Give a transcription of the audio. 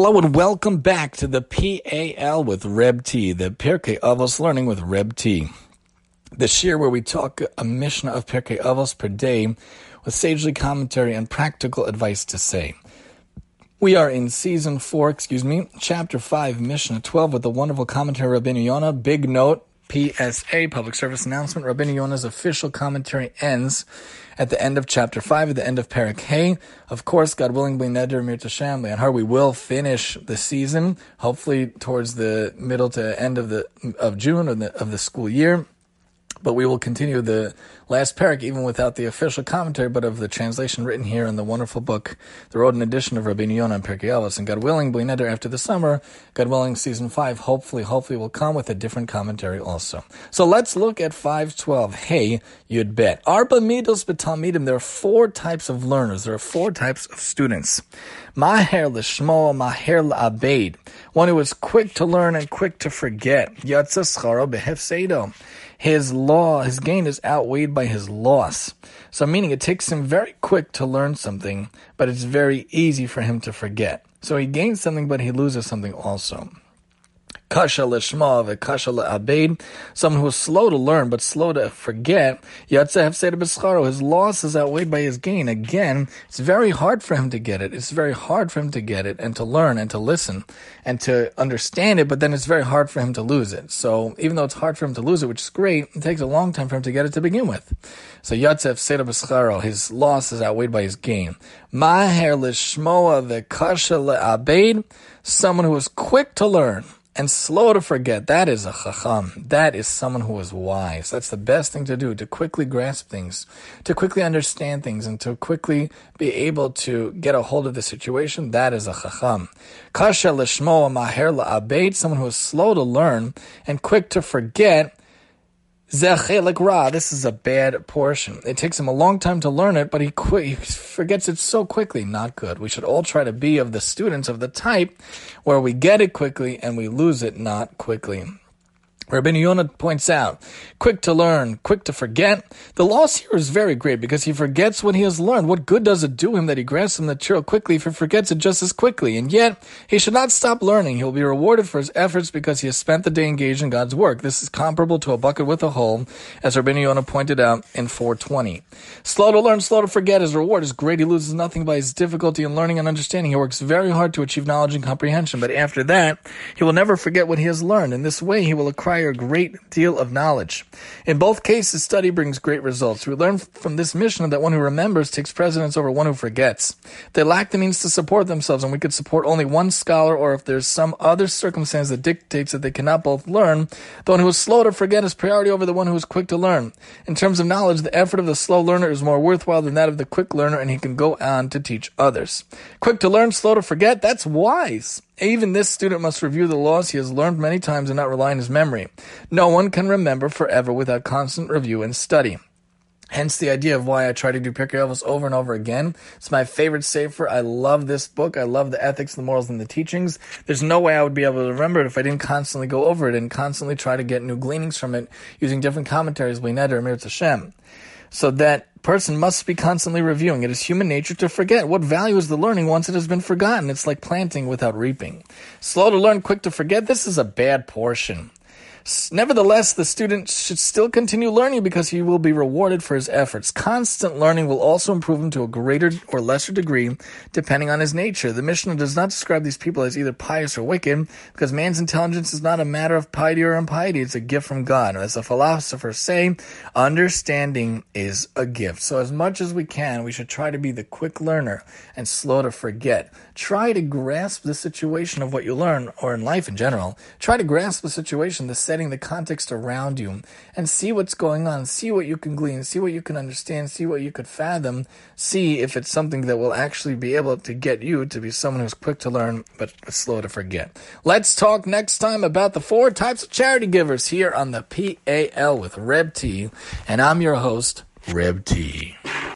Hello and welcome back to the PAL with Reb T, the Pirkei Avos Learning with Reb T. This year where we talk a Mishnah of Pirkei Avos per day with sagely commentary and practical advice to say. We are in season 4, excuse me, chapter 5, Mishnah 12 with the wonderful commentary of Rabbeinu Yonah. Big note, PSA, public service announcement. Rabbeinu Yonah's official commentary ends at the end of chapter 5, at the end of Parak Hay. Of course, God willing, Neder Mir Tashem, and her, we will finish the season, hopefully towards the middle to end of the of June of the, of the school year. But we will continue the last parak even without the official commentary, but of the translation written here in the wonderful book, the Rodan edition of Rabbi Yonah and Pirkei Avos. And God willing, Blineder after the summer, God willing, season five, hopefully, hopefully will come with a different commentary also. So let's look at 512. Hey, you'd bet. Arba midos betalmidim. There are four types of learners. There are four types of students. Maher l'shmo, maher l'abed. One who is quick to learn and quick to forget. Yatsa scharo behefsedo his law, his gain is outweighed by his loss. So meaning it takes him very quick to learn something, but it's very easy for him to forget. So he gains something, but he loses something also kasha lishma v'kasha le'abed, someone who is slow to learn but slow to forget, yatzeh hefsed b'scharo, his loss is outweighed by his gain. Again, it's very hard for him to get it. It's very hard for him to get it and to learn and to listen and to understand it, but then it's very hard for him to lose it. So even though it's hard for him to lose it, which is great, it takes a long time for him to get it to begin with. So yatzeh hefsed b'scharo, his loss is outweighed by his gain. Maher lishmoa v'kasha le'abed, someone who is quick to learn and slow to forget. That is a chacham. That is someone who is wise. That's the best thing to do, to quickly grasp things, to quickly understand things, and to quickly be able to get a hold of the situation. That is a chacham. Kasha lishmo maher la'abed, someone who is slow to learn and quick to forget Zechelik Ra, this is a bad portion. It takes him a long time to learn it, but he, he forgets it so quickly. Not good. We should all try to be of the students of the type where we get it quickly and we lose it not quickly. Rabbi Yonah points out, quick to learn, quick to forget. The loss here is very great because he forgets what he has learned. What good does it do him that he grasps him the material quickly if he forgets it just as quickly? And yet, he should not stop learning. He will be rewarded for his efforts because he has spent the day engaged in God's work. This is comparable to a bucket with a hole, as Rabbi Yonah pointed out in 420. Slow to learn, slow to forget. His reward is great. He loses nothing by his difficulty in learning and understanding. He works very hard to achieve knowledge and comprehension, but after that, he will never forget what he has learned. In this way, he will acquire a great deal of knowledge. In both cases, study brings great results. We learn from this Mishnah that one who remembers takes precedence over one who forgets. They lack the means to support themselves, and we could support only one scholar, or if there's some other circumstance that dictates that they cannot both learn, the one who is slow to forget is priority over the one who is quick to learn. In terms of knowledge, the effort of the slow learner is more worthwhile than that of the quick learner, and he can go on to teach others. Quick to learn, slow to forget, that's wise. Even this student must review the laws he has learned many times and not rely on his memory. No one can remember forever without constant review and study. Hence the idea of why I try to do Avos over and over again. It's my favorite sefer. I love this book. I love the ethics, the morals, and the teachings. There's no way I would be able to remember it if I didn't constantly go over it and constantly try to get new gleanings from it using different commentaries, Blineder, Mir Hashem. So that person must be constantly reviewing. It is human nature to forget. What value is the learning once it has been forgotten? It's like planting without reaping. Slow to learn, quick to forget. This is a bad portion. Nevertheless, the student should still continue learning because he will be rewarded for his efforts. Constant learning will also improve him to a greater or lesser degree, depending on his nature. The Mishnah does not describe these people as either pious or wicked, because man's intelligence is not a matter of piety or impiety, it's a gift from God. As the philosophers say, understanding is a gift. So, as much as we can, we should try to be the quick learner and slow to forget. Try to grasp the situation of what you learn, or in life in general. Try to grasp the situation, the setting the context around you and see what's going on, see what you can glean, see what you can understand, see what you could fathom, see if it's something that will actually be able to get you to be someone who's quick to learn but slow to forget. Let's talk next time about the four types of charity givers here on the PAL with Reb T, and I'm your host, Reb T.